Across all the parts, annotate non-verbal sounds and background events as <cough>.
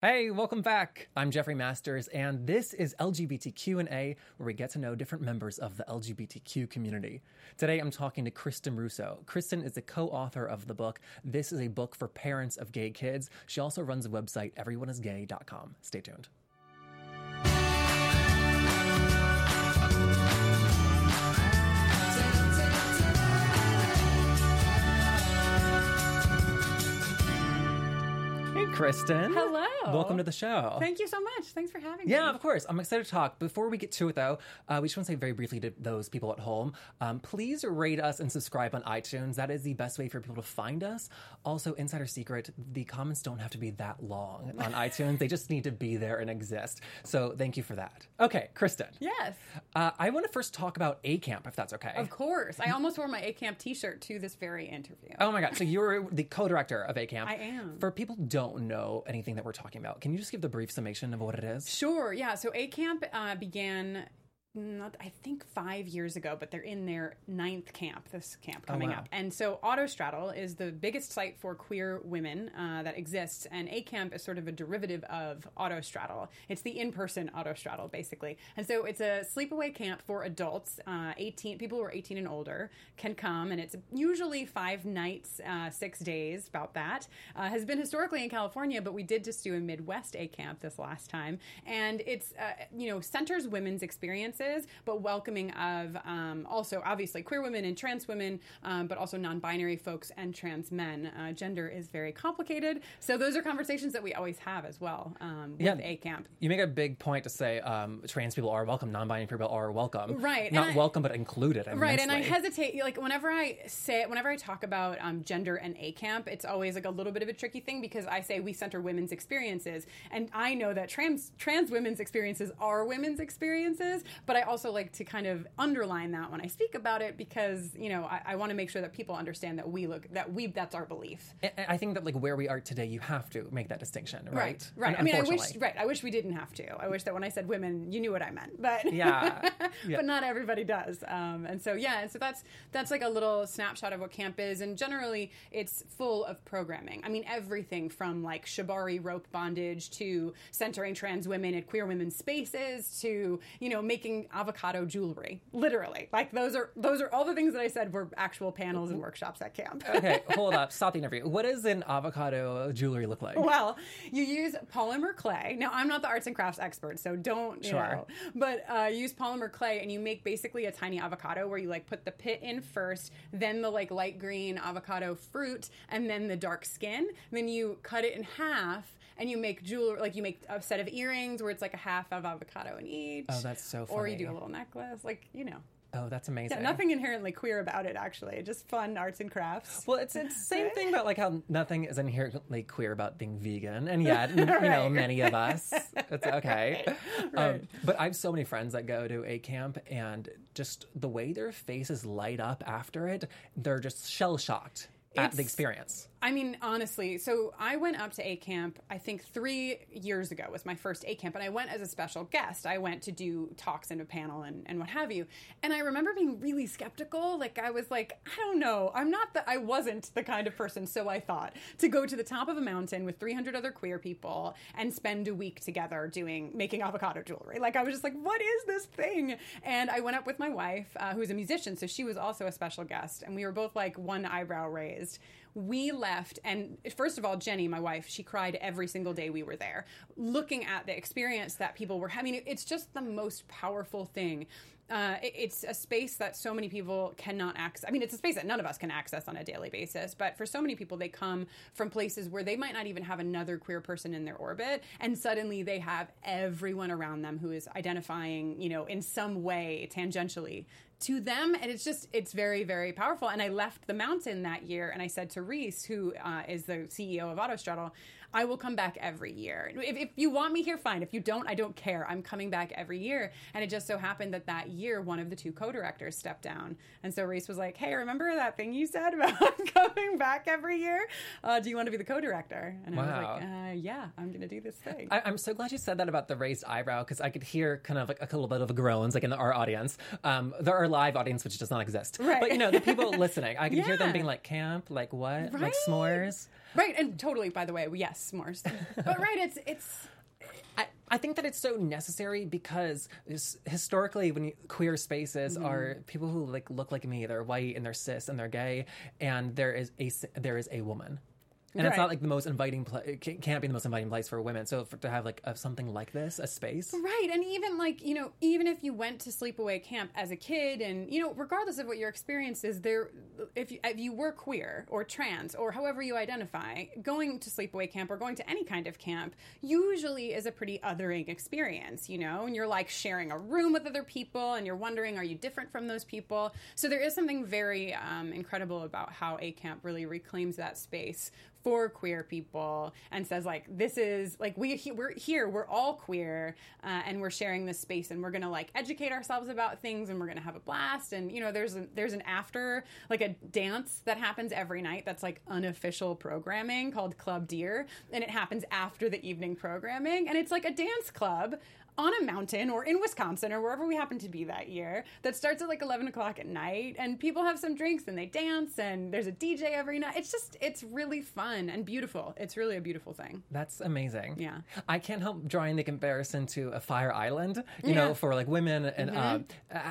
Hey, welcome back. I'm Jeffrey Masters, and this is LGBTQ&A, where we get to know different members of the LGBTQ community. Today, I'm talking to Kristin Russo. Kristin is the co-author of the book. This is a book for parents of gay kids. She also runs a website, everyoneisgay.com. Stay tuned. Hey, Kristin. Hello. Welcome to the show. Thank you so much. Thanks for having me. Yeah, of course. I'm excited to talk. Before we get to it, though, uh, we just want to say very briefly to those people at home um, please rate us and subscribe on iTunes. That is the best way for people to find us. Also, Insider Secret, the comments don't have to be that long on <laughs> iTunes, they just need to be there and exist. So, thank you for that. Okay, Kristin. Yes. Uh, I want to first talk about A Camp, if that's okay. Of course. I <laughs> almost wore my A Camp t shirt to this very interview. Oh my God. So, you're the co director of A Camp. I am. For people who don't know anything that we're talking about, can you just give the brief summation of what it is? Sure. Yeah. So A Camp uh, began. Not, I think five years ago, but they're in their ninth camp, this camp coming wow. up. And so Autostraddle is the biggest site for queer women uh, that exists. And A Camp is sort of a derivative of Autostraddle. It's the in person Autostraddle, basically. And so it's a sleepaway camp for adults, uh, 18, people who are 18 and older can come. And it's usually five nights, uh, six days, about that. Uh, has been historically in California, but we did just do a Midwest A Camp this last time. And it's, uh, you know, centers women's experiences but welcoming of um, also obviously queer women and trans women, um, but also non binary folks and trans men. Uh, gender is very complicated. So those are conversations that we always have as well um, with Yeah. A Camp. You make a big point to say um, trans people are welcome, non-binary people are welcome. Right, Not I- welcome, but included. Right, and I hesitate. Like whenever I say, it, whenever I talk about um, gender and A camp, it's always like a little bit of a tricky thing because I say we center women's experiences, and I know that trans trans women's experiences are women's experiences, but I also like to kind of underline that when I speak about it because you know I, I want to make sure that people understand that we look that we that's our belief. I- I think that like where we are today, you have to make that distinction, right? right. Un- I mean, I wish right. I wish we didn't have to. I wish that when I said women, you knew what I meant, but Yeah. <laughs> Yeah. but not everybody does. Um, and so yeah, and so that's that's like a little snapshot of what camp is, and generally it's full of programming. I mean, everything from like shibari rope bondage to centering trans women at queer women's spaces to you know making avocado jewelry. Literally, like those are those are all the things that I said were actual panels and workshops at camp. <laughs> okay, hold up. Stop the interview. What does an avocado jewelry look like? Well, you use polymer clay. Now, I'm not the arts and crafts expert, so don't, Sure. know. But uh, you use polymer clay and you make basically a tiny avocado where you like put the pit in first, then the like light green avocado fruit, and then the dark skin. Then you cut it in half and you make jewelry, like you make a set of earrings where it's like a half of avocado in each. Oh, that's so Or you do a little necklace, like, you know. Oh, that's amazing. Yeah, nothing inherently queer about it, actually. Just fun arts and crafts. Well, it's it's the <laughs> same thing about like how nothing is inherently queer about being vegan, and yet <laughs> you know many of us, it's <laughs> okay. Right. Um, but I have so many friends that go to a camp, and just the way their faces light up after it, they're just shell shocked at the experience. I mean, honestly, so I went up to A Camp, I think three years ago was my first A Camp, and I went as a special guest. I went to do talks and a panel and, and what have you. And I remember being really skeptical. Like, I was like, I don't know. I'm not the, I wasn't the kind of person, so I thought, to go to the top of a mountain with 300 other queer people and spend a week together doing, making avocado jewelry. Like, I was just like, what is this thing? And I went up with my wife, uh, who's a musician, so she was also a special guest, and we were both like one eyebrow raised we left and first of all jenny my wife she cried every single day we were there looking at the experience that people were having it's just the most powerful thing uh, it- it's a space that so many people cannot access. I mean, it's a space that none of us can access on a daily basis, but for so many people, they come from places where they might not even have another queer person in their orbit, and suddenly they have everyone around them who is identifying, you know, in some way tangentially to them and it's just it's very very powerful. And i left the mountain that year and i said to Riese who uh, is the ceo of autostraddle i will come back every year. If, if you want me here fine. If you don't i don't care. I'm coming back every year. And it just so happened that that year one of the two co-directors stepped down. And so Riese was like hey remember that thing you said about <laughs> coming back every year? Uh, do you want to be the co-director? And i was like uh, yeah i'm gonna do this thing. I, I'm so glad you said that about the raised eyebrow because I could hear kind of like a little bit of groans like in our audience. Um, there are live audience which does not exist, Right. but you know the people <laughs> listening, I can hear them being like camp, like what, like s'mores. Right, and totally. By the way, yes, s'mores. but right, it's it's I, I think that it's so necessary because historically, when you, queer spaces Mm-hmm. are people who like look like me, they're white and they're cis and they're gay, and there is a there is a woman, and it's not like the most inviting place. It can't be the most inviting place for women. So for, to have like a, something like this, a space, Right. And even like, you know, even if you went to sleepaway camp as a kid and, you know, regardless of what your experience is, there, if you, if you were queer or trans or however you identify, going to sleepaway camp or going to any kind of camp usually is a pretty othering experience, you know, and you're like sharing a room with other people and you're wondering, are you different from those people? So there is something very um, incredible about how A camp really reclaims that space for queer people and says like this is like we he- we're here we're all queer uh, and we're sharing this space and we're gonna like educate ourselves about things and we're gonna have a blast. And you know there's a, there's an after like a dance that happens every night that's like unofficial programming called Club Deer. And it happens after the evening programming. And it's like a dance club on a mountain or in Wisconsin or wherever we happen to be that year that starts at like 11 o'clock at night and people have some drinks and they dance and there's a DJ every night. It's just, it's really fun and beautiful. It's really a beautiful thing. That's amazing. Yeah. I can't help drawing the comparison to a Fire Island, you Yeah. Mm-hmm. know, for like women and um, uh, uh,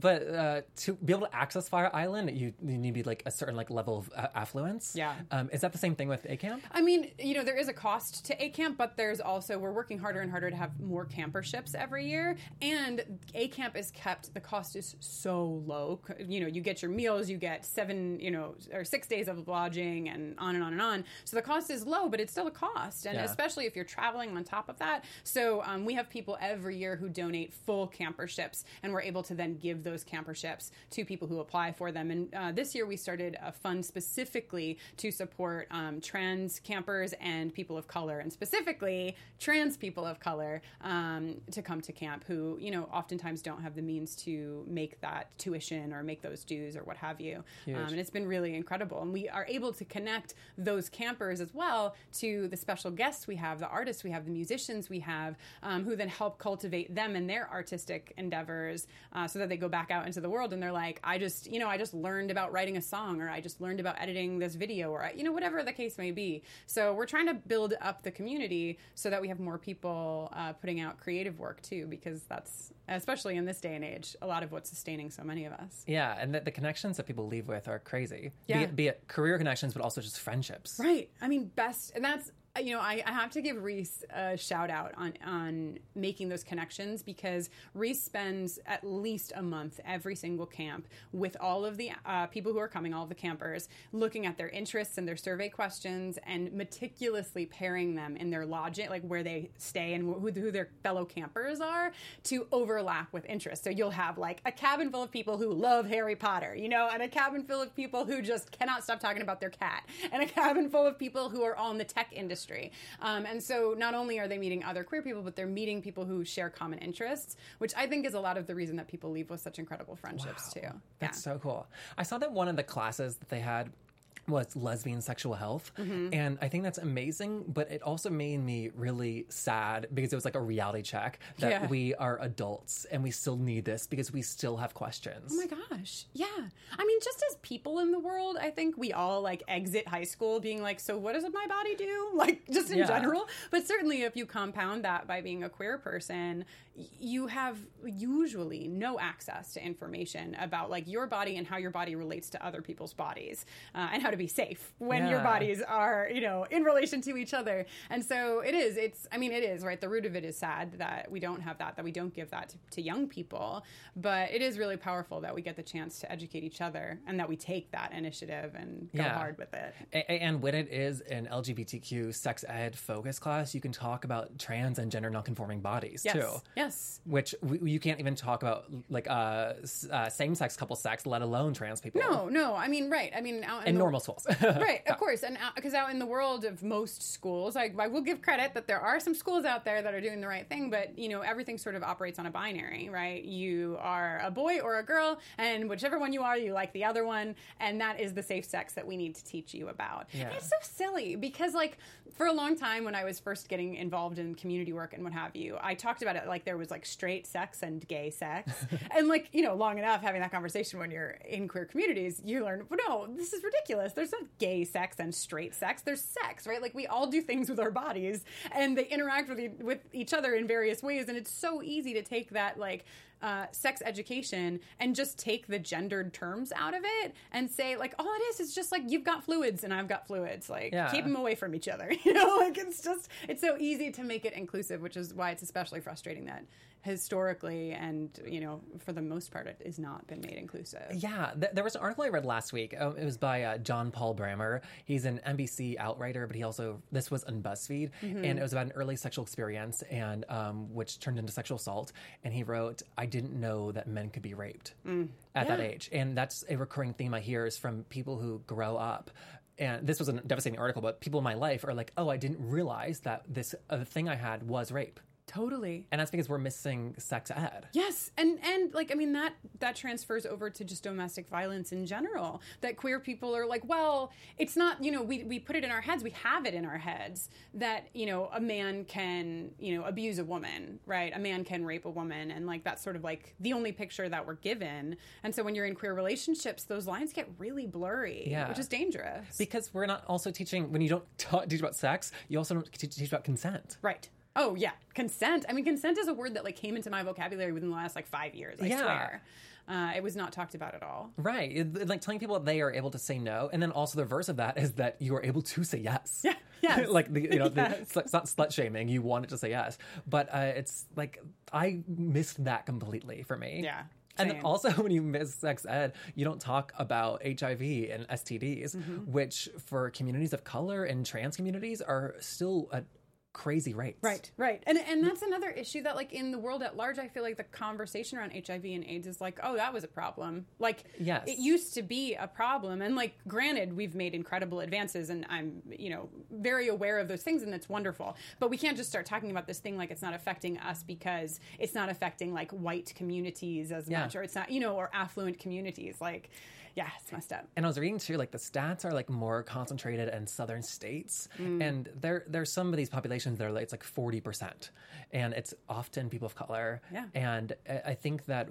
but uh, to be able to access Fire Island, you, you need to be like a certain like level of uh, affluence. Yeah. Um, is that the same thing with A Camp? I mean, you know, there is a cost to A Camp, but there's also, we're working harder and harder to have more camperships every year. And A Camp is kept, the cost is so low. You know, you get your meals, you get seven, you know, or six days of lodging and on and on and on. So the cost is low, but it's still a cost. And Yeah. especially if you're traveling on top of that. So um, we have people every year who donate full camperships, and we're able to then give those camperships to people who apply for them. And uh, this year we started a fund specifically to support um, trans campers and people of color, and specifically trans people of color um, to come to camp who, you know, oftentimes don't have the means to make that tuition or make those dues or what have you. Um, and it's been really incredible. And we are able to connect those campers as well to the special guests we have, the artists we have, the musicians we have, um, who then help cultivate them and their artistic endeavors uh, so that they go back out into the world and they're like, I just, you know, I just learned about writing a song or I just learned about editing this video or, you know, whatever the case may be. So we're trying to build up the community so that we have more people uh, putting out creative work too, because that's, especially in this day and age, a lot of what's sustaining so many of us. Yeah, and the, the connections that people leave with are crazy. Yeah. Be, be it career connections, but also just friendships. Right. I mean, best, and that's you know, I, I have to give Riese a shout out on on making those connections because Riese spends at least a month every single camp with all of the uh, people who are coming, all of the campers, looking at their interests and their survey questions and meticulously pairing them in their logic, like where they stay and who, who their fellow campers are, to overlap with interests. So you'll have like a cabin full of people who love Harry Potter, you know, and a cabin full of people who just cannot stop talking about their cat, and a cabin full of people who are all in the tech industry. Um, and so not only are they meeting other queer people, but they're meeting people who share common interests, which I think is a lot of the reason that people leave with such incredible friendships too. That's so cool. I saw that one of the classes that they had was lesbian sexual health Mm-hmm. and i think that's amazing but it also made me really sad because it was like a reality check that Yeah. we are adults and we still need this because we still have questions Oh my gosh. Yeah. I mean, just as people in the world, I think we all like exit high school being like, so what does my body do? <laughs> Like, just in Yeah. general. But certainly, if you compound that by being a queer person, you have usually no access to information about like your body and how your body relates to other people's bodies uh, and how to be safe when your bodies are, you know, in relation to each other. And so it is, it's, I mean, it is, right? The root of it is sad that we don't have that, that we don't give that to, to young people. But it is really powerful that we get the chance to educate each other and that we take that initiative and go Yeah. hard with it. And when it is an lgbtq sex ed focus class you can talk about trans and gender nonconforming bodies Yes. too Yes. which we, you can't even talk about like uh, uh, same-sex couple sex let alone trans people No, no. I mean, right. I mean, out in in the, normal schools <laughs> right of course and because out in the world of most schools I, I will give credit that there are some schools out there that are doing the right thing but you know everything sort of operates on a binary right? You are a boy or a girl and whichever one you are you like the other one and that is the safe sex that we need to teach you about. Yeah. And it's so silly because like for a long time when i was first getting involved in community work and what have you i talked about it like there was like straight sex and gay sex. <laughs> And like you know long enough having that conversation when you're in queer communities you learn well, no this is ridiculous There's not gay sex and straight sex. There's sex, right? Like we all do things with our bodies, and they interact with e- with each other in various ways. And it's so easy to take that like uh, sex education and just take the gendered terms out of it and say like all it is is just like you've got fluids and I've got fluids. Like Yeah. keep them away from each other. <laughs> You know, like it's just it's so easy to make it inclusive, which is why it's especially frustrating that historically and you know for the most part it has not been made inclusive. Yeah, th- there was an article I read last week. Um, it was by uh, John Paul Brammer. He's an NBC Out writer, but he also this was on BuzzFeed, and it was about an early sexual experience, and um, which turned into sexual assault. And he wrote, "I didn't know that men could be raped at that age," and that's a recurring theme I hear is from people who grow up. And this was a devastating article, but people in my life are like, "Oh, I didn't realize that this uh, thing I had was rape," Totally. and that's because we're missing sex ed. Yes, and and like I mean that that transfers over to just domestic violence in general. That queer people are like, well, it's not you know we we put it in our heads, we have it in our heads that you know a man can you know abuse a woman, right? A man can rape a woman, and like that's sort of like the only picture that we're given. And so when you're in queer relationships, those lines get really blurry, Yeah. which is dangerous. Because we're not also teaching when you don't ta- teach about sex, you also don't teach about consent. Right. Oh yeah, consent. I mean, consent is a word that like came into my vocabulary within the last like five years. I Yeah. swear, uh, it was not talked about at all. Right. It- like telling people they are able to say no. And then also the reverse of that is that you are able to say yes. Yeah. Yes. <laughs> like, the, you know, the, Yes. it's, not slut shaming. You wanted to say yes. But uh, it's like, I missed that completely for me. Yeah, And same. also, <laughs> when you miss sex ed, you don't talk about HIV and STDs, Mm-hmm. which for communities of color and trans communities are still at crazy rates. Right, right. And and that's another issue that like in the world at large I feel like the conversation around HIV and AIDS is like, oh, that was a problem. Like Yes. it used to be a problem. And like granted, we've made incredible advances and I'm, you know, very aware of those things and that's wonderful. But we can't just start talking about this thing like it's not affecting us because it's not affecting like white communities as Yeah. much or it's not, you know, or affluent communities. Like, yeah, it's messed up. And I was reading too, like the stats are like more concentrated in southern states, and there there's some of these populations that are like it's like forty percent, and it's often people of color. Yeah. And I- I think that,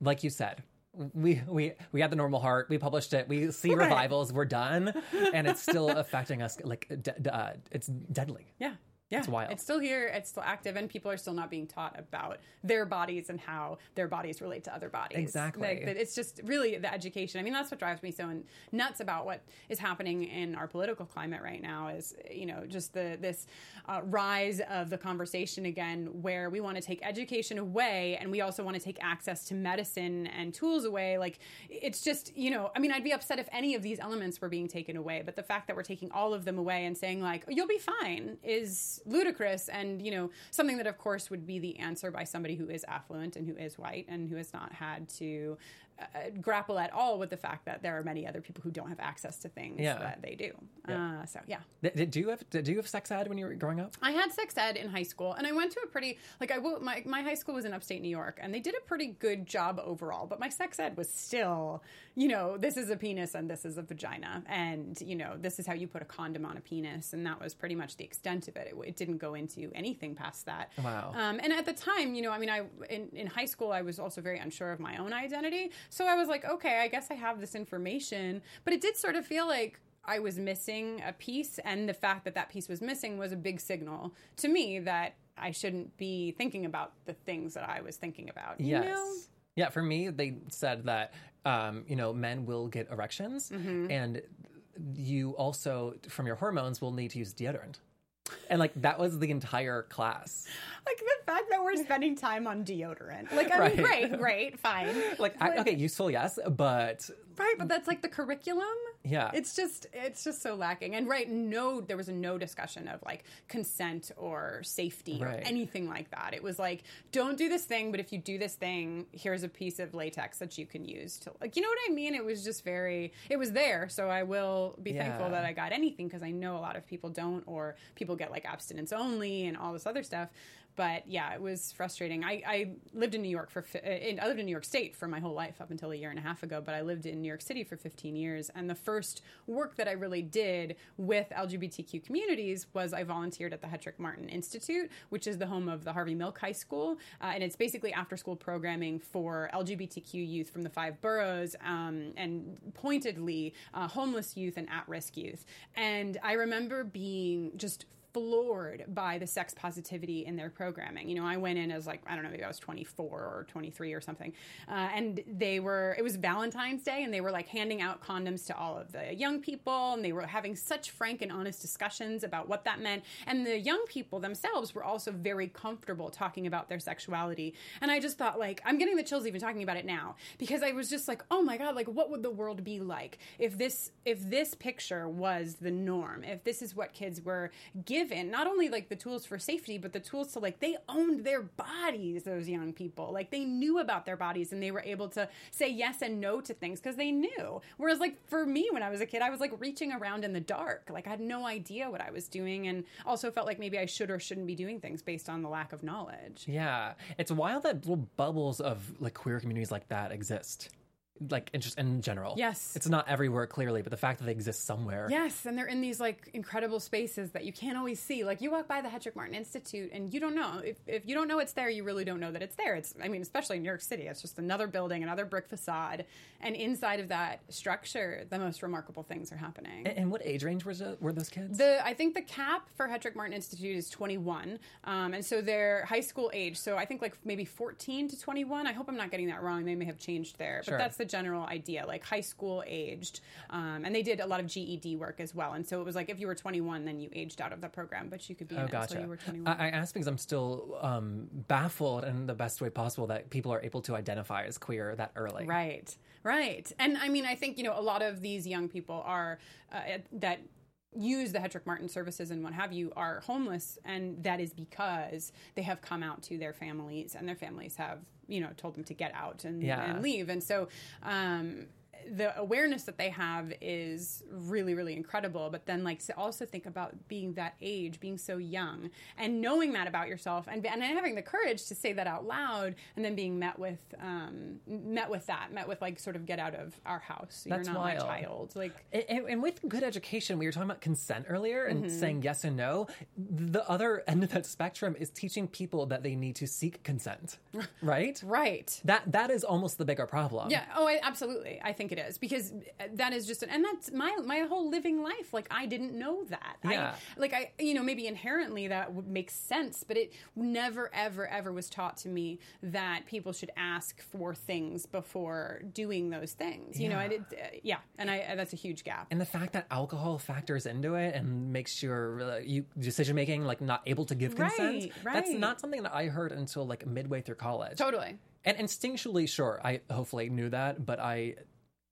like you said. We we we had the normal heart. We published it. We see Right. revivals. We're done, and it's still <laughs> affecting us. Like de- de- uh, it's deadly. Yeah. Yeah. It's wild. It's still here. It's still active, and people are still not being taught about their bodies and how their bodies relate to other bodies. Exactly. Like, it's just really the education. I mean, that's what drives me so nuts about what is happening in our political climate right now. Is you know just the this uh, rise of the conversation again, where we want to take education away, and we also want to take access to medicine and tools away. Like it's just you know, I mean, I'd be upset if any of these elements were being taken away, but the fact that we're taking all of them away and saying like you'll be fine is ludicrous and you know something that of course would be the answer by somebody who is affluent and who is white and who has not had to uh, grapple at all with the fact that there are many other people who don't have access to things Yeah. that they do uh, so yeah Did, did you have did you have sex ed when you were growing up? I had sex ed in high school, and I went to a pretty like I my my high school was in upstate New York, and they did a pretty good job overall. But my sex ed was still, you know, this is a penis and this is a vagina, and you know, this is how you put a condom on a penis, and that was pretty much the extent of it. It, it didn't go into anything past that. Wow. Um, and at the time, you know, I mean, I in, in high school, I was also very unsure of my own identity, so I was like, okay, I guess I have this information, but it did sort of feel like. I was missing a piece, and the fact that that piece was missing was a big signal to me that I shouldn't be thinking about the things that I was thinking about. You Yes. know? Yeah, for me, they said that um, you know men will get erections, Mm-hmm. and you also from your hormones will need to use deodorant, and like that was the entire class. Like the fact that we're spending time on deodorant. Like, I Right. mean, great, great, fine. Like, I, okay, useful, yes, but Right, but that's like the curriculum. Yeah. It's just it's just so lacking. And right, no there was no discussion of like consent or safety or anything like that. It was like, don't do this thing, but if you do this thing, here's a piece of latex that you can use to like you know what I mean? It was just very it was there, so I will be thankful that I got anything because I know a lot of people don't or people get like abstinence only and all this other stuff. But yeah, it was frustrating. I, I lived in New York for uh, I lived in New York State for my whole life up until a year and a half ago. But I lived in New York City for 15 years, and the first work that I really did with LGBTQ communities was I volunteered at the Hetrick Martin Institute, which is the home of the Harvey Milk High School, uh, and it's basically after school programming for LGBTQ youth from the five boroughs, um, and pointedly uh, homeless youth and at risk youth. And I remember being just floored by the sex positivity in their programming. You know, I went in as like, I don't know, maybe I was 24 or 23 or something. Uh, and they were, it was Valentine's Day and they were like handing out condoms to all of the young people and they were having such frank and honest discussions about what that meant. And the young people themselves were also very comfortable talking about their sexuality. And I just thought, like, I'm getting the chills even talking about it now because I was just like, oh my God, like, what would the world be like if this, if this picture was the norm, if this is what kids were given? Given not only like the tools for safety but the tools to like they owned their bodies those young people. Like they knew about their bodies and they were able to say yes and no to things because they knew. Whereas like for me when i was a kid i was like reaching around in the dark. Like i had no idea what i was doing and also felt like maybe i should or shouldn't be doing things based on the lack of knowledge. Yeah, it's wild that little bubbles of like queer communities like that exist. Like in just in general. Yes. It's not everywhere clearly, but the fact that they exist somewhere. Yes, and they're in these like incredible spaces that you can't always see. Like you walk by the Hetrick Martin Institute and you don't know. If, if you don't know it's there, you really don't know that it's there. It's I mean, especially in New York City, it's just another building, another brick facade. And inside of that structure, the most remarkable things are happening. And, and what age range was it, were those kids? The I think the cap for Hetrick Martin Institute is 21, um, and so they're high school age. So I think like maybe 14 to 21. I hope I'm not getting that wrong. They may have changed there, but that's the general idea, like high school aged. Um, and they did a lot of GED work as well. And so it was like if you were 21, then you aged out of the program, but you could be in Oh, it until you were 21. I, I ask because I'm still um, baffled in the best way possible that people are able to identify as queer that early. Right, right. And I mean, I think, you know, a lot of these young people are uh, that use the Hetrick Martin services and what have you are homeless and that is because they have come out to their families and their families have you know told them to get out and, Yeah. and leave and so um the awareness that they have is really really incredible but then like also think about being that age being so young and knowing that about yourself and, and having the courage to say that out loud and then being met with um met with that met with like sort of get out of our house That's you're not wild. my child like And, and- and with good education, we were talking about consent earlier and Mm-hmm. saying yes and no. The other end of that spectrum is teaching people that they need to seek consent, <laughs> right? right That that is almost the bigger problem. Yeah. Oh, I, absolutely. I think it is because that is just, an, and that's my my whole living life. Like I didn't know that. Yeah. I, like I, you know, maybe inherently that would make sense, but it never, ever, ever was taught to me that people should ask for things before doing those things. You know, Yeah. I did. Uh, yeah, and I that's a huge gap. And the fact that alcohol factors into it and makes your uh, you decision making like not able to give consent. Right, right. That's not something that I heard until like midway through college. Totally. And instinctually, sure, I hopefully knew that, but I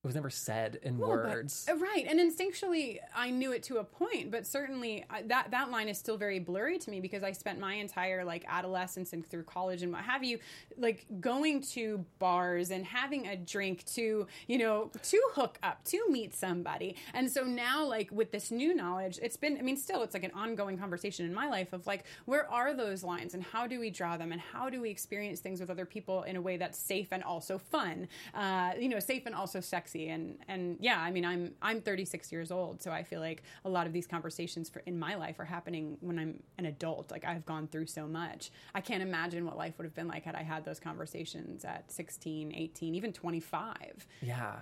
it was never said in Well, words. uh, right, and instinctually, I knew it to a point, but certainly I, that that line is still very blurry to me because I spent my entire like adolescence and through college and what have you, like going to bars and having a drink to you know to hook up to meet somebody, and so now like with this new knowledge, it's been I mean still it's like an ongoing conversation in my life of like where are those lines and how do we draw them and how do we experience things with other people in a way that's safe and also fun, uh, you know, safe and also sexy and and yeah i mean i'm i'm 36 years old so i feel like a lot of these conversations for in my life are happening when i'm an adult. Like i've gone through so much. I can't imagine what life would have been like had i had those conversations at 16 18 even 25 Yeah.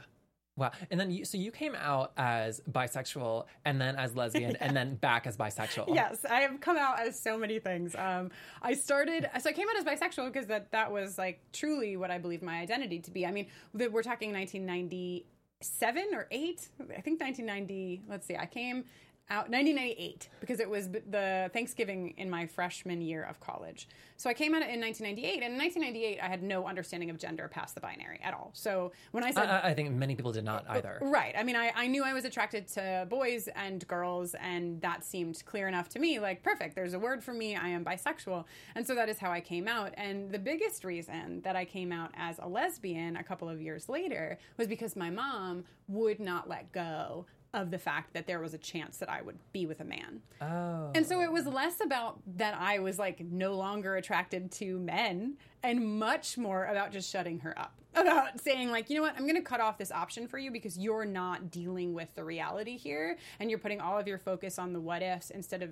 Wow. And then you, so you came out as bisexual and then as lesbian and then <laughs> back as bisexual. Yes, I have come out as so many things. Um, I started, so I came out as bisexual because that that was like truly what I believed my identity to be. I mean, we're talking 1997 or eight. I think 1990. Let's see. I came out 1998 because it was b- the Thanksgiving in my freshman year of college. So I came out in 1998, and in 1998 I had no understanding of gender past the binary at all. So when I said I, I- I think many people did not either. Right. I mean, I, I knew I was attracted to boys and girls, and that seemed clear enough to me. Like, perfect. There's a word for me. I am bisexual. And so that is how I came out. And the biggest reason that I came out as a lesbian a couple of years later was because my mom would not let go of the fact that there was a chance that I would be with a man. Oh. And so it was less about that I was like no longer attracted to men and much more about just shutting her up. About saying, like, you know what, I'm going to cut off this option for you because you're not dealing with the reality here and you're putting all of your focus on the what ifs instead of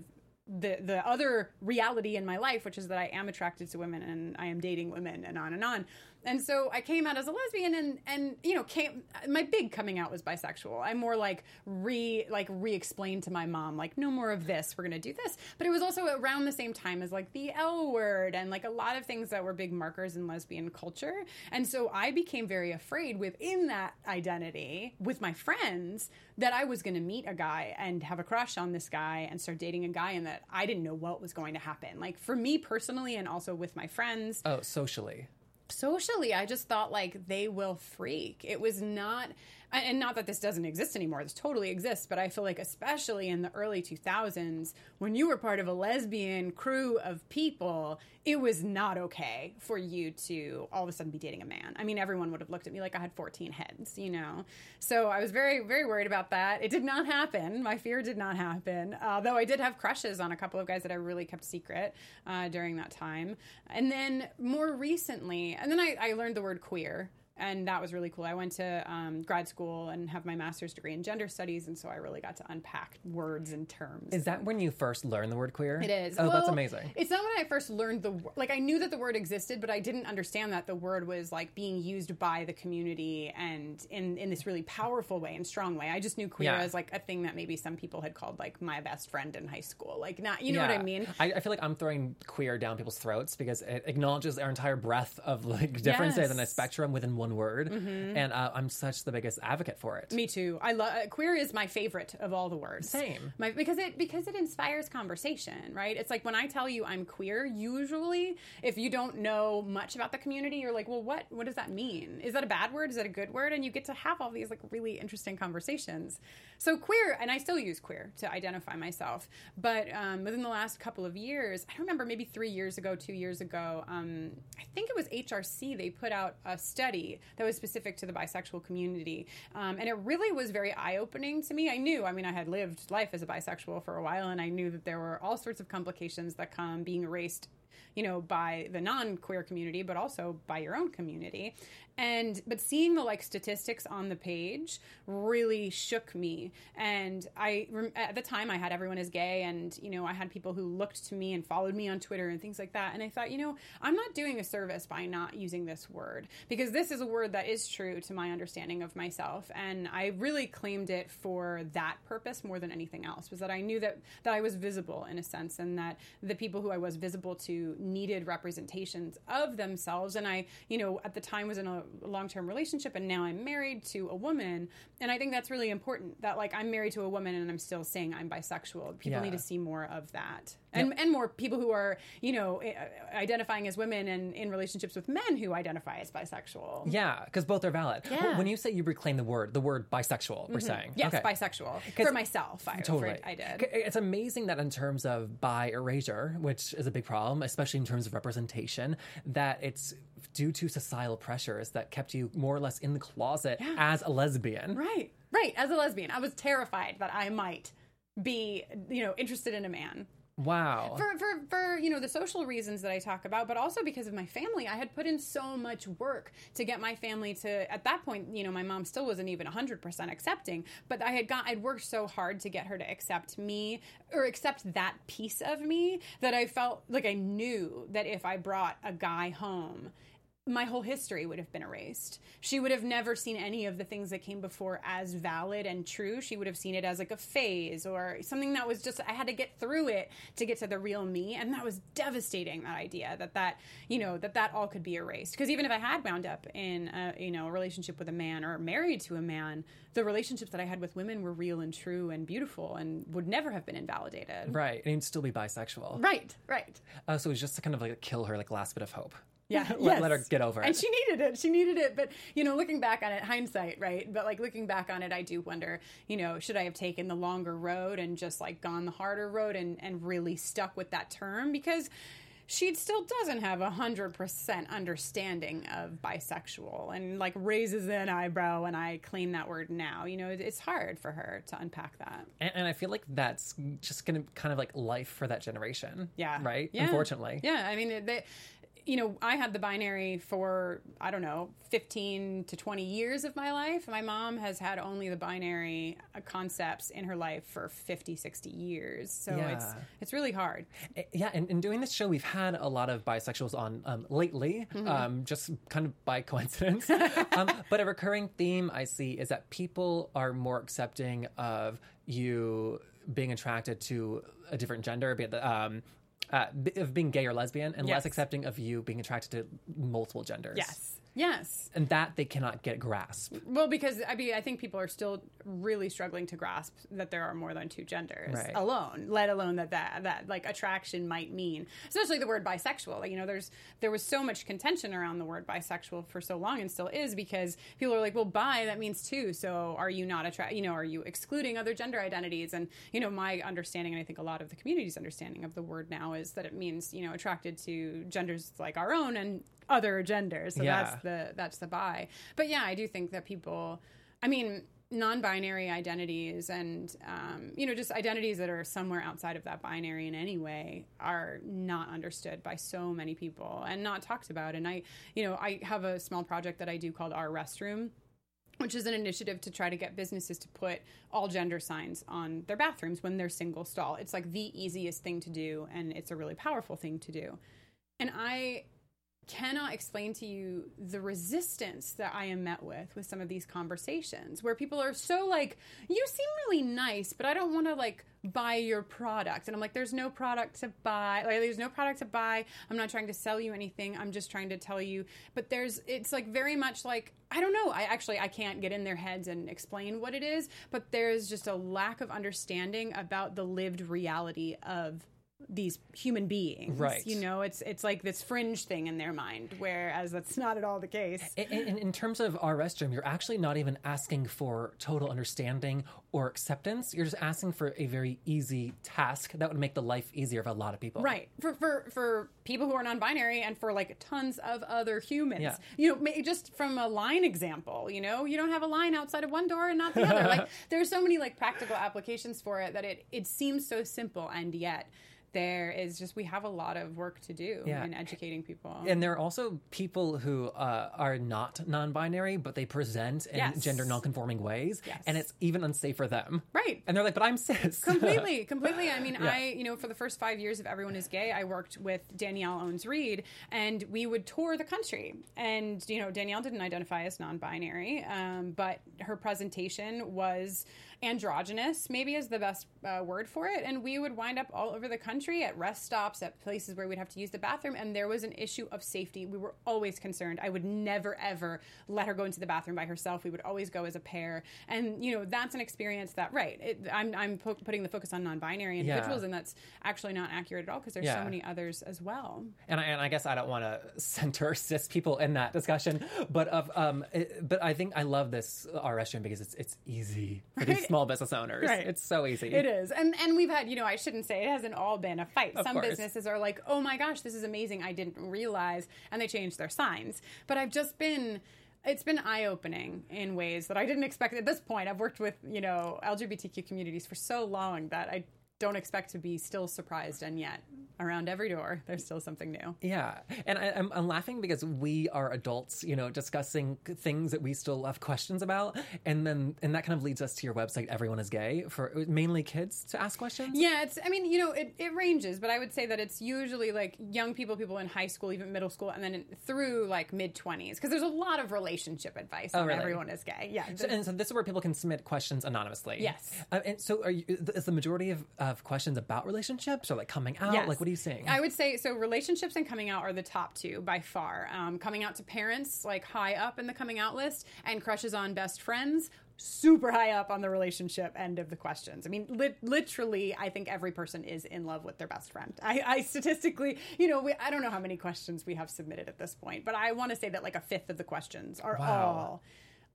the the other reality in my life, which is that I am attracted to women and I am dating women and on and on. And so I came out as a lesbian and and you know came my big coming out was bisexual. I more like re like re-explained to my mom like no more of this. We're to do this. But it was also around the same time as like the L word and like a lot of things that were big markers in lesbian culture. And so I became very afraid within that identity with my friends that I was to meet a guy and have a crush on this guy and start dating a guy and that I didn't know what was going to happen. Like for me personally and also with my friends, oh, socially. Socially i just thought like they will freak. It was not and not that this doesn't exist anymore this totally exists but i feel like especially in the early 2000s when you were part of a lesbian crew of people it was not okay for you to all of a sudden be dating a man. I mean everyone would have looked at me like i had 14 heads you know? So i was very very worried about that. It did not happen. My fear did not happen. Uh, though i did have crushes on a couple of guys that i really kept secret uh, during that time. And then more recently and then I, I learned the word queer and that was really cool. I went to um, grad school and have my master's degree in gender studies, and so I really got to unpack words and terms. Is that when you first learned the word queer? It is. Oh, that's amazing. It's not when I first learned the wo- like I knew that the word existed, but I didn't understand that the word was like being used by the community and in in this really powerful way and strong way. I just knew queer Yeah. as like a thing that maybe some people had called like my best friend in high school. Like not, you know what I mean? I, I feel like I'm throwing queer down people's throats because it acknowledges our entire breadth of like differences in a spectrum within one word, and uh, I'm such the biggest advocate for it. Me too. I love uh, queer is my favorite of all the words. Same. My, because it because it inspires conversation, right? It's like when I tell you I'm queer, usually if you don't know much about the community, you're like, "Well, what what does that mean? Is that a bad word? Is that a good word?" And you get to have all these like really interesting conversations. So queer, and I still use queer to identify myself. But um, within the last couple of years, I don't remember, maybe three years ago, two years ago, um, I think it was HRC. They put out a study that was specific to the bisexual community, um, and it really was very eye opening to me. I knew, I mean, I had lived life as a bisexual for a while, and I knew that there were all sorts of complications that come being erased you know by the non-queer community but also by your own community and but seeing the like statistics on the page really shook me. And i at the time i had everyone as gay and you know i had people who looked to me and followed me on twitter and things like that. And i thought you know i'm not doing a service by not using this word because this is a word that is true to my understanding of myself. And i really claimed it for that purpose more than anything else was that i knew that that i was visible in a sense and that the people who i was visible to needed representations of themselves. And i you know at the time was in a long-term relationship and now i'm married to a woman and i think that's really important that like i'm married to a woman and i'm still saying i'm bisexual people Yeah. need to see more of that and and more people who are you know identifying as women and in relationships with men who identify as bisexual Yeah, because both are valid. Yeah. Mm-hmm. When you say you reclaim the word, the word bisexual, we're saying. yes okay. bisexual for myself I, Totally. I did It's amazing that in terms of bi erasure, which is a big problem, especially in terms of representation, that it's due to societal pressures that kept you more or less in the closet as a lesbian. Right, right. As a lesbian, I was terrified that I might be, you know, interested in a man. Wow. For, for, for, you know, the social reasons that I talk about, but also because of my family. I had put in so much work to get my family to, at that point, you know, my mom still wasn't even 100% accepting, but I had got, I'd worked so hard to get her to accept me or accept that piece of me that I felt like I knew that if I brought a guy home, my whole history would have been erased. She would have never seen any of the things that came before as valid and true. She would have seen it as like a phase or something that was just I had to get through it to get to the real me, and that was devastating. That idea that that you know that that all could be erased because even if I had wound up in a, you know a relationship with a man or married to a man, the relationships that I had with women were real and true and beautiful and would never have been invalidated. Right. And you'd still be bisexual. Right, right. Uh, so it was just to kind of like kill her like last bit of hope. Yeah, <laughs> let, yes. let her get over it. And she needed it. She needed it. But you know, looking back on it, hindsight, right? But like looking back on it, I do wonder, you know, should I have taken the longer road and just like gone the harder road and and really stuck with that term because. she still doesn't have a hundred percent understanding of bisexual and like raises an eyebrow when I claim that word now. You know, it's hard for her to unpack that. And, and I feel like that's just going to kind of like life for that generation. Yeah. Right? Yeah. Unfortunately. Yeah. I mean, they, you know, I had the binary for, I don't know, 15 to 20 years of my life. My mom has had only the binary uh, concepts in her life for 50, 60 years. So Yeah. it's it's really hard. Eh, Yeah, and in doing this show, we've had a lot of bisexuals on um, lately, Mm-hmm. um, just kind of by <laughs> coincidence. um, but a recurring theme I see is that people are more accepting of you being attracted to a different gender, be it the, um, uh, b- of being gay or lesbian, and less accepting of you being attracted to multiple genders. Yes. Yes. And that they cannot get grasp. Well, because I mean, I think people are still really struggling to grasp that there are more than two genders Right. alone, let alone that that that like attraction might mean. Especially the word bisexual. Like, you know, there's there was so much contention around the word bisexual for so long, and still is because people are like, well, bi that means two. So are you not attract? You know, are you excluding other gender identities? And you know, my understanding, and I think a lot of the community's understanding of the word now is that it means you know attracted to genders like our own and other genders. So Yeah. that's the that's the bi. But yeah, I do think that people, I mean, non-binary identities and um, you know just identities that are somewhere outside of that binary in any way are not understood by so many people and not talked about. And I, you know, I have a small project that I do called Our Restroom which is an initiative to try to get businesses to put all gender signs on their bathrooms when they're single stall. It's like the easiest thing to do, and it's a really powerful thing to do. And I cannot explain to you the resistance that I am met with with some of these conversations where people are so like, you seem really nice, but I don't want to like buy your product. And I'm like, there's no product to buy. Like, there's no product to buy. I'm not trying to sell you anything. I'm just trying to tell you. But there's, it's like very much like, I don't know. I actually, I can't get in their heads and explain what it is, but there's just a lack of understanding about the lived reality of these human beings Right. you know it's it's like this fringe thing in their mind whereas that's not at all the case In, in, in terms of our restroom, you're actually not even asking for total understanding or acceptance. You're just asking for a very easy task that would make the life easier for a lot of people. right for for for people who are non-binary and for like tons of other humans Yeah. you know just from a line example you know you don't have a line outside of one door and not the other <laughs> like there's so many like practical applications for it that it it seems so simple and yet there is just we have a lot of work to do Yeah. in educating people And there are also people who uh, are not non-binary, but they present in Yes. gender non-conforming ways, Yes. and it's even unsafe for them. right And they're like, "But I'm cis." completely <laughs> completely i mean i you know for the first five years of everyone is gay i worked with Dannielle Owens-Reid and we would tour the country and you know Dannielle didn't identify as non-binary um, but her presentation was androgynous maybe is the best uh, word for it. And we would wind up all over the country at rest stops at places where we'd have to use the bathroom. And there was an issue of safety. We were always concerned. I would never ever let her go into the bathroom by herself. We would always go as a pair. And you know that's an experience that right it, i'm, I'm pu- putting the focus on non-binary individuals and that's actually not accurate at all because there's Yeah. so many others as well. And I, and I guess I don't want to center <laughs> cis people in that discussion, but of um, it, but I think I love this our restroom because it's it's easy for these. Small business owners. Right. It's so easy. It is, and and we've had you know I shouldn't say it hasn't all been a fight. Of Some course. businesses are like, oh my gosh, this is amazing, I didn't realize, and they changed their signs. But I've just been. It's been eye opening in ways that I didn't expect at this point. I've worked with, you know, LGBTQ communities for so long that I don't expect to be still surprised, and yet around every door, there's still something new. Yeah, and I, I'm, I'm laughing because we are adults, you know, discussing things that we still have questions about, and then and that kind of leads us to your website. Everyone is gay for mainly kids to ask questions. Yeah, it's. I mean, you know, it, it ranges, but I would say that it's usually like young people, people in high school, even middle school, and then through like mid twenties, because there's a lot of relationship advice. on Oh, really? Everyone is gay. Yeah. So, and so this is where people can submit questions anonymously. Yes. Uh, and so, are you, is the majority of, of questions about relationships or like coming out? Yes. Like, what are you seeing? I would say so. Relationships and coming out are the top two by far. Um, coming out to parents, like high up in the coming out list, and crushes on best friends, super high up on the relationship end of the questions. I mean, lit literally, I think every person is in love with their best friend. I, I statistically, you know, we, I don't know how many questions we have submitted at this point, but I want to say that like a fifth of the questions are Wow. all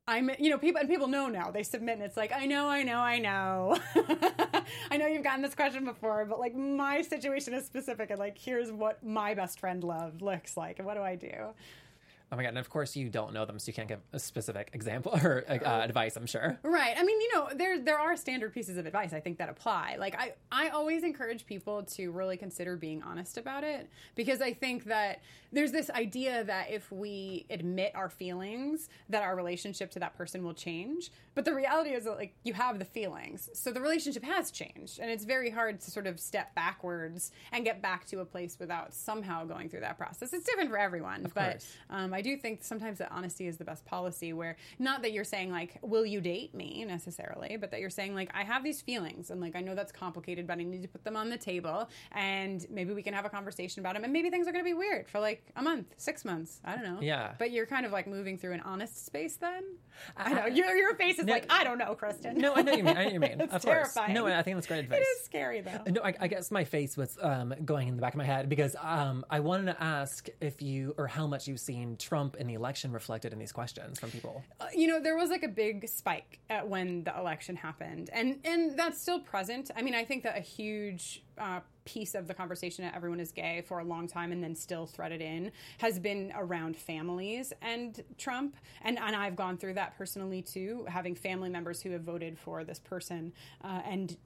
I'm, you know, people and people know now. They submit, and it's like, I know, I know, I know, <laughs> I know you've gotten this question before, but like my situation is specific, and like here's what my best friend love looks like, and what do I do? Oh my god! And of course, you don't know them, so you can't give a specific example <laughs> or uh, advice. I'm sure. Right. I mean, you know, there there are standard pieces of advice I think that apply. Like I I always encourage people to really consider being honest about it because I think that there's this idea that if we admit our feelings, that our relationship to that person will change. But the reality is that like you have the feelings, so the relationship has changed, and it's very hard to sort of step backwards and get back to a place without somehow going through that process. It's different for everyone, Of but course. um, I do think sometimes that honesty is the best policy. Where not that you're saying like, "Will you date me?" necessarily, but that you're saying like, "I have these feelings, and like I know that's complicated, but I need to put them on the table, and maybe we can have a conversation about them, and maybe things are going to be weird for like a month, six months, I don't know." Yeah. But you're kind of like moving through an honest space then. I know your your face is No. like, I don't know, Kristin. No, I know what you mean. I know what you mean. <laughs> It's of terrifying. course. No, I think that's great advice. it is scary though. No, I, I guess my face was um, going in the back of my head because um, I wanted to ask if you or how much you've seen Trump in the election reflected in these questions from people. Uh, you know there was like a big spike when the election happened and and that's still present i mean i think that a huge uh, piece of the conversation that everyone is gay for a long time and then still threaded in has been around families and trump and and i've gone through that personally too having family members who have voted for this person uh, and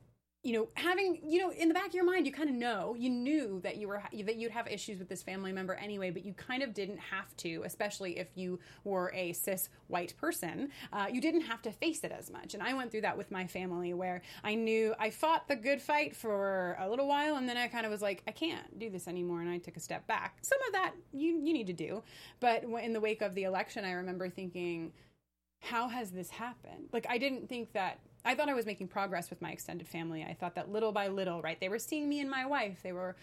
you know, having you know in the back of your mind, you kind of know you knew that you were that you'd have issues with this family member anyway, but you kind of didn't have to, especially if you were a cis white person. Uh, you didn't have to face it as much, and I went through that with my family, where I knew I fought the good fight for a little while, and then I kind of was like, I can't do this anymore, and I took a step back. Some of that you you need to do, but in the wake of the election, I remember thinking how has this happened? Like, I didn't think that. I thought I was making progress with my extended family. I thought that little by little, right? They were seeing me and my wife. They were,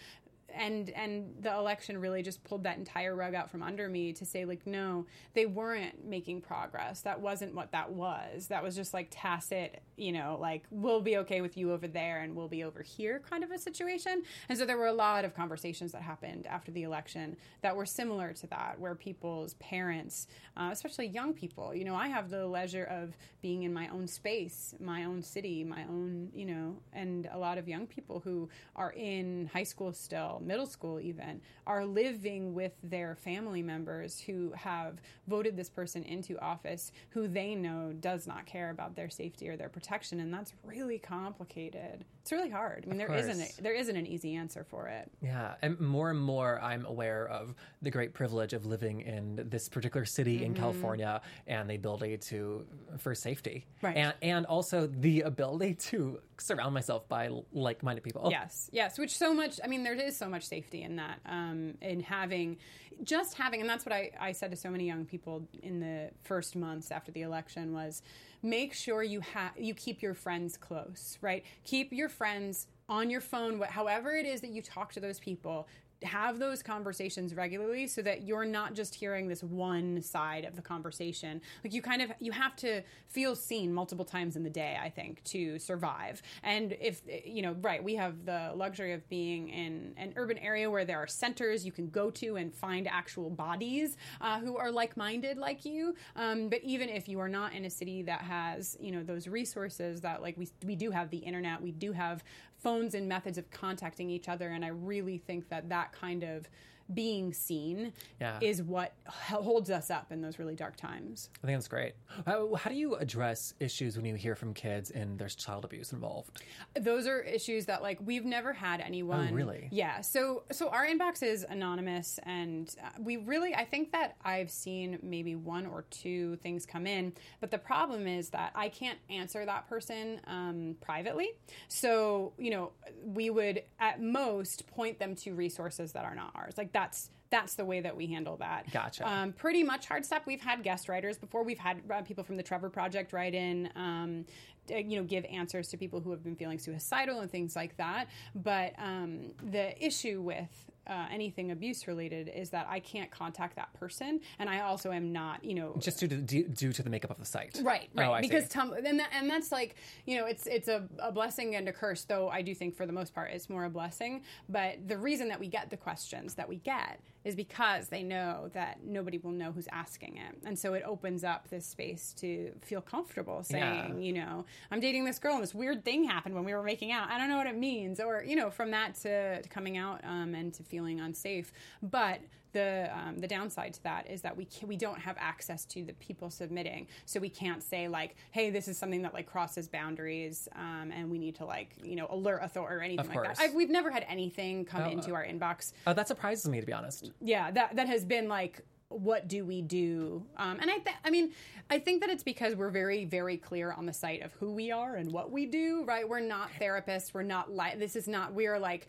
and and the election really just pulled that entire rug out from under me to say like, no, they weren't making progress. That wasn't what that was. That was just like tacit, you know, like we'll be okay with you over there and we'll be over here kind of a situation. And so there were a lot of conversations that happened after the election that were similar to that, where people's parents, uh, especially young people, you know, I have the leisure of being in my own space, my own city, my own, you know, and a lot of young people who are in high school still, middle school even, are living with their family members who have voted this person into office who they know does not care about their safety or their protection. And that's really complicated. It's really hard. I mean, there course. isn't a, there isn't an easy answer for it. Yeah, and more and more I'm aware of the great privilege of living in this particular city Mm-hmm. in California and the ability to for safety. Right. And and also the ability to surround myself by like-minded people. Yes, yes. Which so much. I mean, there is so much safety in that. Um, in having, just having, and that's what I, I said to so many young people in the first months after the election was, make sure you have you keep your friends close, right? Keep your friends on your phone, however it is that you talk to those people. Have those conversations regularly so that you're not just hearing this one side of the conversation. Like you kind of you have to feel seen multiple times in the day, I think, to survive. And if you know, right, we have the luxury of being in an urban area where there are centers you can go to and find actual bodies uh, who are like-minded like you. Um, but even if you are not in a city that has you know those resources that like we we do have the internet, we do have phones and methods of contacting each other, and I really think that that kind of being seen Yeah. is what holds us up in those really dark times. I think that's great. How, how do you address issues when you hear from kids and there's child abuse involved? those are issues that like we've never had anyone Oh, really? yeah so so our inbox is anonymous and uh, we really i think that i've seen maybe one or two things come in but the problem is that i can't answer that person um, privately so you know we would at most point them to resources that are not ours like that's that's the way that we handle that. Gotcha. Um, pretty much hard stop. We've had guest writers before. We've had uh, people from the Trevor Project write in, um, to, you know, give answers to people who have been feeling suicidal and things like that. But um, the issue with uh, anything abuse related is that I can't contact that person, and I also am not, you know, Just due to, due, due to the makeup of the site. Right, right. Oh, I because see. Tum- and that, and that's like you know it's it's a, a blessing and a curse. Though I do think for the most part it's more a blessing. But the reason that we get the questions that we get is because they know that nobody will know who's asking it. And so it opens up this space to feel comfortable saying, Yeah. you know, I'm dating this girl and this weird thing happened when we were making out. I don't know what it means. Or, you know, from that to, to coming out um, and to feeling unsafe. But the um, the downside to that is that we can, we don't have access to the people submitting, so we can't say like, "Hey, this is something that like crosses boundaries, um, and we need to like you know alert authority or anything like that." I've, we've never had anything come Oh, into our inbox Oh, that surprises me to be honest. yeah that that has been like what do we do um, and i th- i mean i think that it's because we're very very clear on the site of who we are and what we do right we're not therapists we're not like this is not we're like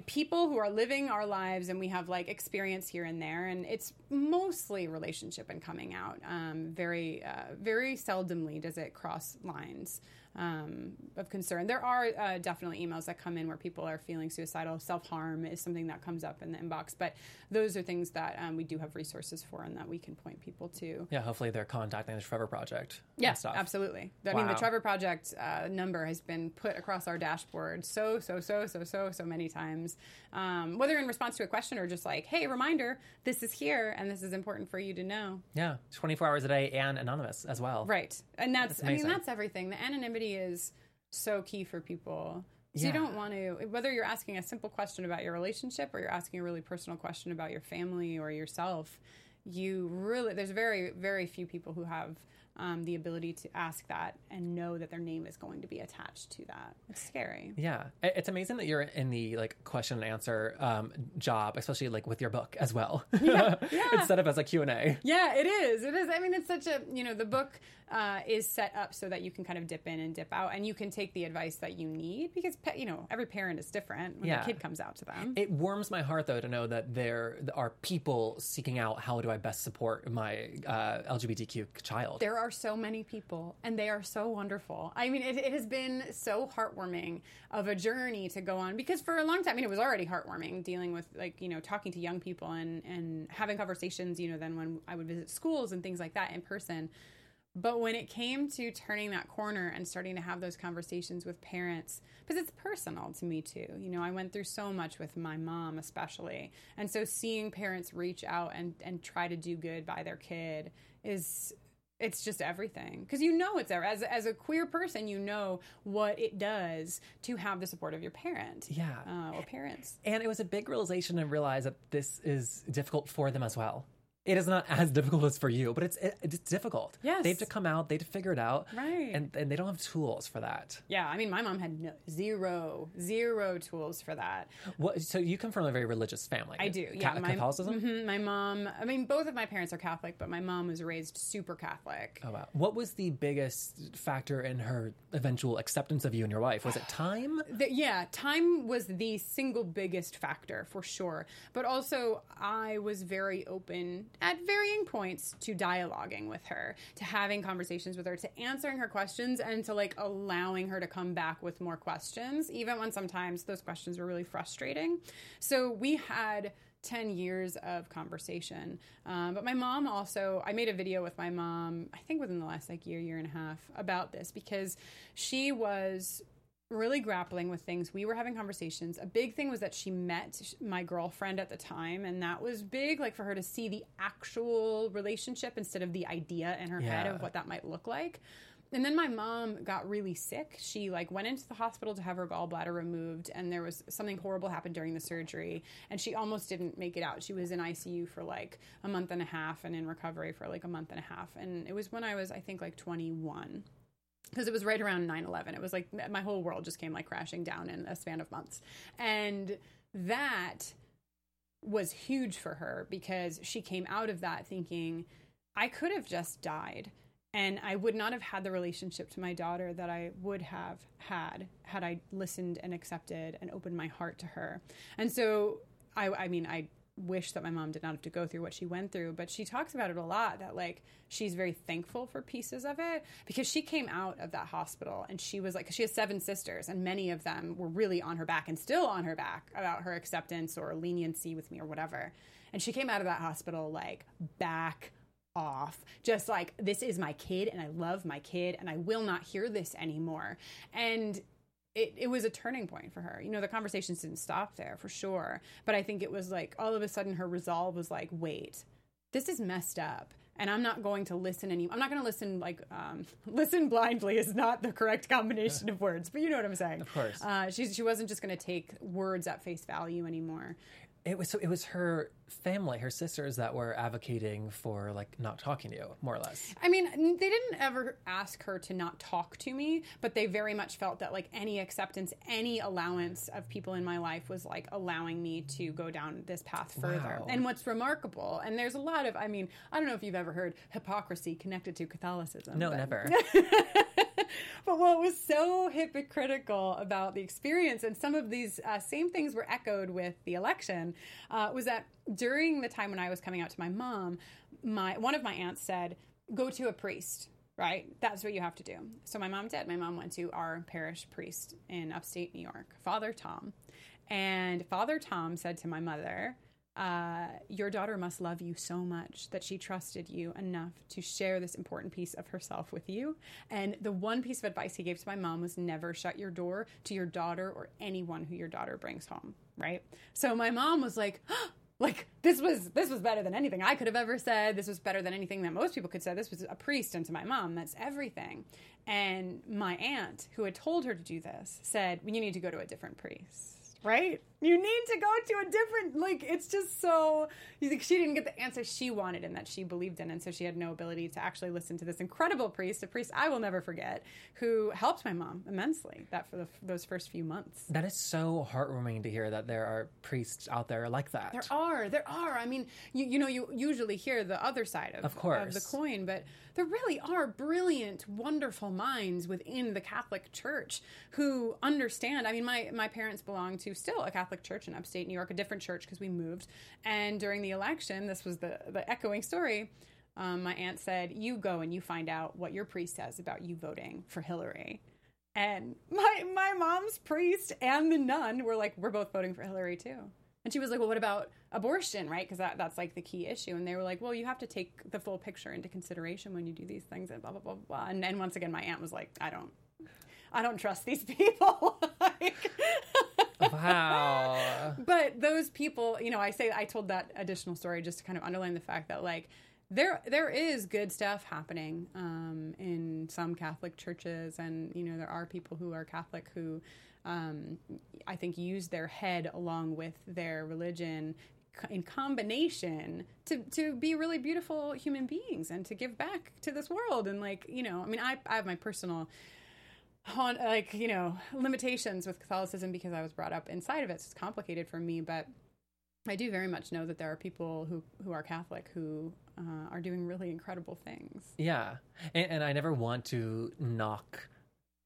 people who are living our lives and we have like experience here and there and it's mostly relationship and coming out. Um, very uh, very seldomly does it cross lines um, of concern. There are uh, definitely emails that come in where people are feeling suicidal. Self harm is something that comes up in the inbox, but those are things that um, we do have resources for and that we can point people to. Yeah, hopefully they're contacting the Trevor Project. and Yeah, absolutely. I mean, the Trevor Project uh, number has been put across our dashboard so, so, so, so, so, so many times. Um, whether in response to a question or just like, hey, reminder, this is here and this is important for you to know. Yeah, 24 hours a day and anonymous as well. Right. And that's, That's I mean, that's everything. The anonymity is so key for people. So Yeah. you don't want to, whether you're asking a simple question about your relationship or you're asking a really personal question about your family or yourself, you really, there's very, very few people who have um, the ability to ask that and know that their name is going to be attached to that. It's scary. Yeah, it's amazing that you're in the like question and answer um, job, especially like with your book as well, <laughs> <laughs> yeah. instead of as a Q and A. Yeah, it is. It is. I mean, it's such a, you know, the book uh, is set up so that you can kind of dip in and dip out and you can take the advice that you need because, you know, every parent is different when Yeah. the kid comes out to them. It warms my heart though to know that there are people seeking out how do I best support my uh, LGBTQ child. there are so many people and they are so wonderful. I mean, it, it has been so heartwarming of a journey to go on because for a long time, I mean, it was already heartwarming dealing with like, you know, talking to young people and, and having conversations, you know, then when I would visit schools and things like that in person. But when it came to turning that corner and starting to have those conversations with parents, because it's personal to me too. You know, I went through so much with my mom, especially. And so seeing parents reach out and, and try to do good by their kid is it's just everything because you know it's as, as a queer person you know what it does to have the support of your parent Yeah. uh, or parents And it was a big realization to realize that this is difficult for them as well. It is not as difficult as for you, but it's it, it's difficult. Yes. they have to come out, they have to figure it out, Right. And and they don't have tools for that. yeah i mean my mom had no, zero zero tools for that What? So you come from a very religious family. I do. Ca- Yeah, my, Catholicism. Mhm, my mom. I mean, both of my parents are Catholic, but my mom was raised super Catholic. Oh wow! What was the biggest factor in her eventual acceptance of you and your wife? Was it time? <sighs> The- yeah, time was the single biggest factor for sure. But also, I was very open at varying points to dialoguing with her, to having conversations with her, to answering her questions, and to like allowing her to come back with more questions, even when sometimes those questions were really frustrating. So we had 10 years of conversation. Um, but my mom also, I made a video with my mom, I think within the last like year, year and a half about this because she was really grappling with things. We were having conversations. A big thing was that she met my girlfriend at the time, and that was big, like for her to see the actual relationship instead of the idea in her head of what that might look like. And then my mom got really sick. She like went into the hospital to have her gallbladder removed and there was something horrible happened during the surgery and she almost didn't make it out. She was in ICU for like a month and a half and in recovery for like a month and a half. And it was when I was I think like 21 because it was right around 9-11 it was like my whole world just came like crashing down in a span of months. And that was huge for her because she came out of that thinking i could have just died and i would not have had the relationship to my daughter that i would have had had i listened and accepted and opened my heart to her. And so i i mean i wish that my mom did not have to go through what she went through but she talks about it a lot that like she's very thankful for pieces of it because she came out of that hospital and she was like she has seven sisters and many of them were really on her back and still on her back about her acceptance or leniency with me or whatever. And she came out of that hospital like back off just like this is my kid and i love my kid and i will not hear this anymore. And it, it was a turning point for her. You know, the conversations didn't stop there for sure. But I think it was like all of a sudden her resolve was like, wait, this is messed up. And I'm not going to listen any. I'm not going to listen like um, <laughs> listen blindly is not the correct combination of words, but you know what I'm saying. Of course. uh, she she wasn't just going to take words at face value anymore. It was so it was her family, her sisters that were advocating for like not talking to you, more or less. I mean, they didn't ever ask her to not talk to me, but they very much felt that like any acceptance, any allowance of people in my life was like allowing me to go down this path further. Wow. And what's remarkable, and there's a lot of, I mean, I don't know if you've ever heard hypocrisy connected to Catholicism. No, but- never. <laughs> but what was so hypocritical about the experience, and some of these uh, same things were echoed with the election, uh, was that during the time when I was coming out to my mom, my one of my aunts said, "Go to a priest." Right, that's what you have to do. So my mom did. My mom went to our parish priest in upstate New York, Father Tom, and Father Tom said to my mother, uh, your daughter must love you so much that she trusted you enough to share this important piece of herself with you. And the one piece of advice he gave to my mom was never shut your door to your daughter or anyone who your daughter brings home. Right. So my mom was like, <gasps> like this was this was better than anything I could have ever said. This was better than anything that most people could say. This was a priest, and to my mom, that's everything. And my aunt, who had told her to do this, said, well, "You need to go to a different priest." Right? You need to go to a different like it's just so think she didn't get the answer she wanted and that she believed in and so she had no ability to actually listen to this incredible priest, a priest I will never forget, who helped my mom immensely that for the, those first few months. That is so heartwarming to hear that there are priests out there like that. There are, there are. I mean, you, you know, you usually hear the other side of, Of course. the coin, but there really are brilliant, wonderful minds within the Catholic Church who understand. I mean, my my parents belong to still a Catholic church in upstate New York, a different church because we moved. And during the election, this was the the echoing story. Um, my aunt said, "You go and you find out what your priest says about you voting for Hillary." And my my mom's priest and the nun were like, "We're both voting for Hillary too." And she was like, "Well, what about abortion, right? Because that, that's like the key issue." And they were like, "Well, you have to take the full picture into consideration when you do these things." And blah blah blah blah. And, and once again, my aunt was like, "I don't, I don't trust these <laughs> people." <laughs> Like- <laughs> Wow. but those people, you know, I say I told that additional story just to kind of underline the fact that like there there is good stuff happening um, in some Catholic churches, and you know there are people who are Catholic who um, I think use their head along with their religion in combination to to be really beautiful human beings and to give back to this world and like you know I mean I I have my personal on like you know limitations with Catholicism because I was brought up inside of it. So it's complicated for me, but I do very much know that there are people who who are Catholic who uh, are doing really incredible things. Yeah, and, and I never want to knock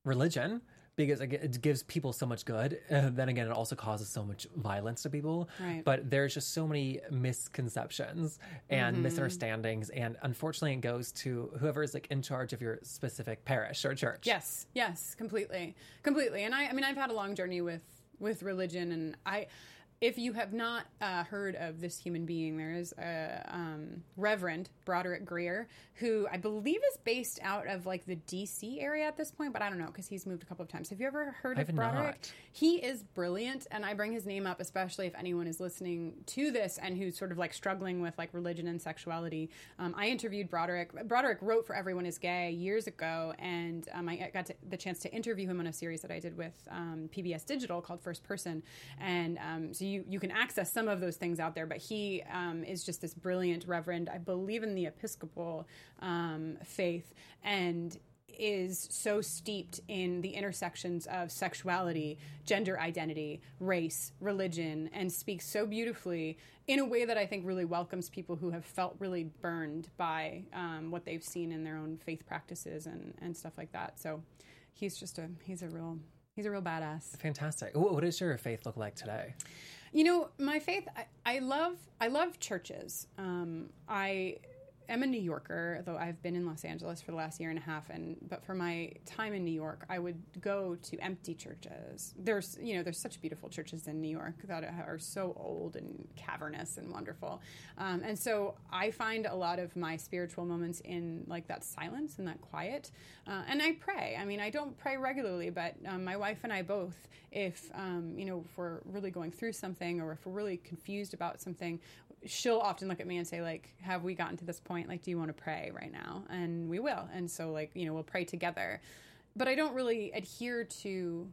religion because it it gives people so much good. <laughs> Uh, then again, it also causes so much violence to people. Right. But there's just so many misconceptions and Mm-hmm. misunderstandings, and unfortunately, it goes to whoever is like in charge of your specific parish or church. Yes, yes, completely, completely. And I, I mean, I've had a long journey with with religion, and I, if you have not uh, heard of this human being, there is a um, Reverend Broderick Greer, who I believe is based out of like the D.C. area at this point, but I don't know because he's moved a couple of times. Have you ever heard I've of Broderick? not. He is brilliant, and I bring his name up especially if anyone is listening to this and who's sort of like struggling with like religion and sexuality. Um, I interviewed Broderick. Broderick wrote for Everyone Is Gay years ago, and um, I got to, the chance to interview him on a series that I did with um, PBS Digital called First Person, and um, so you you can access some of those things out there. But he um, is just this brilliant reverend. I believe in the Episcopal um, faith, and is so steeped in the intersections of sexuality, gender identity, race, religion, and speaks so beautifully in a way that I think really welcomes people who have felt really burned by um, what they've seen in their own faith practices and, and stuff like that. So he's just a he's a real he's a real badass. Fantastic. What does your faith look like today? You know, my faith. I, I love. I love churches. Um, I am a New Yorker, though I've been in Los Angeles for the last year and a half. And but for my time in New York, I would go to empty churches. There's you know there's such beautiful churches in New York that are so old and cavernous and wonderful. Um, and so I find a lot of my spiritual moments in like that silence and that quiet. Uh, and I pray. I mean, I don't pray regularly, but um, my wife and I both, if um, you know, if we're really going through something or if we're really confused about something, she'll often look at me and say like have we gotten to this point? Like do you want to pray right now? And we will. And so like you know we'll pray together. But i don't really adhere to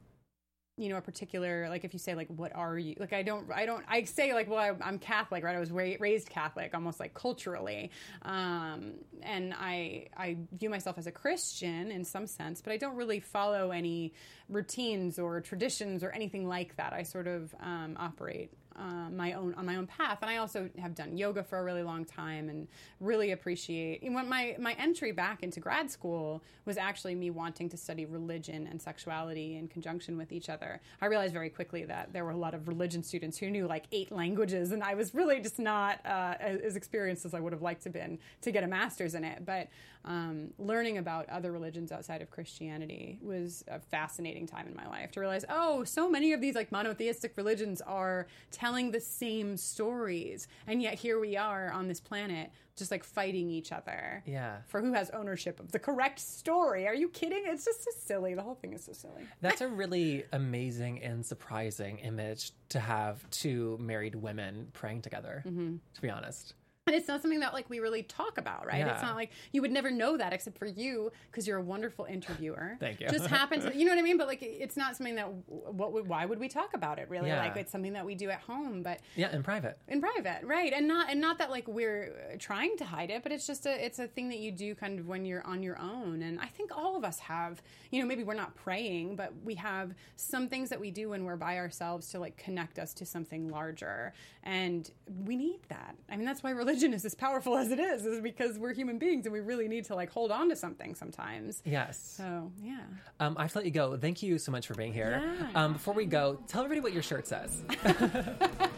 you know a particular like if you say like what are you? Like i don't i don't i say like well I, am catholic right? I was ra- raised catholic almost like culturally. Um, and i i view myself as a christian in some sense but i don't really follow any routines or traditions or anything like that. I sort of um, operate uh, my own on my own path. And i also have done yoga for a really long time and really appreciate when my my entry back into grad school was actually me wanting to study religion and sexuality in conjunction with each other i realized very quickly that there were a lot of religion students who knew like eight languages and i was really just not uh, as experienced as i would have liked to been to get a master's in it. But um, learning about other religions outside of Christianity was a fascinating time in my life to realize, oh, so many of these like monotheistic religions are telling the same stories, and yet here we are on this planet just like fighting each other. Yeah. For who has ownership of the correct story. Are you kidding? It's just so silly. The whole thing is so silly. That's a really amazing and surprising image to have two married women praying together, mm-hmm. to be honest it's not something that like we really talk about right? Yeah. it's not like you would never know that except for you because you're a wonderful interviewer. <laughs> Thank you. Just happens <laughs> you know what i mean? But like it's not something that what would why would we talk about it really? Yeah. like it's something that we do at home but yeah in private. In private right. And not and not that like we're trying to hide it but it's just a it's a thing that you do kind of when you're on your own. And i think all of us have you know maybe we're not praying but we have some things that we do when we're by ourselves to like connect us to something larger. And we need that. I mean that's why religion religion is as powerful as it is is because we're human beings and we really need to like hold on to something sometimes. Yes. So yeah. Um, I have to let you go. Thank you so much for being here. Yeah. Um, before we go, tell everybody what your shirt says. <laughs>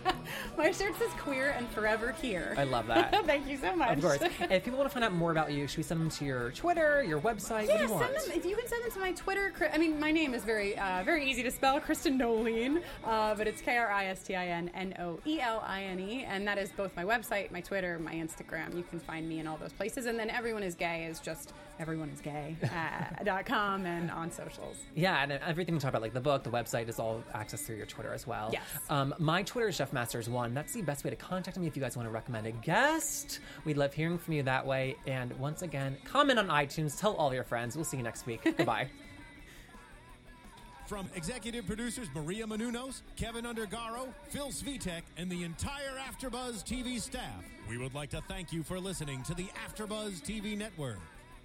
My shirt says queer and forever here. I love that. <laughs> Thank you so much. Of course. if people want to find out more about you, should we send them to your Twitter, your website? Yeah, you send them. If you can send them to my Twitter. I mean, my name is very, uh, very easy to spell, Kristin Noeline, uh, but it's K R I S T I N N O E L I N E, and that is both my website, my Twitter, my Instagram. You can find me in all those places, and then everyone is gay is just everyone is gay uh, dot com and on socials. Yeah, and everything we talk about, like the book, the website, is all accessed through your Twitter as well. Yes. Um, my Twitter is Chef Masters One. That's the best way to contact me if you guys want to recommend a guest. We'd love hearing from you that way. And once again, comment on iTunes. Tell all your friends. We'll see you next week. <laughs> Goodbye. From executive producers Maria Menounos, Kevin Undergaro, Phil Svitek, and the entire AfterBuzz TV staff, we would like to thank you for listening to the AfterBuzz TV network.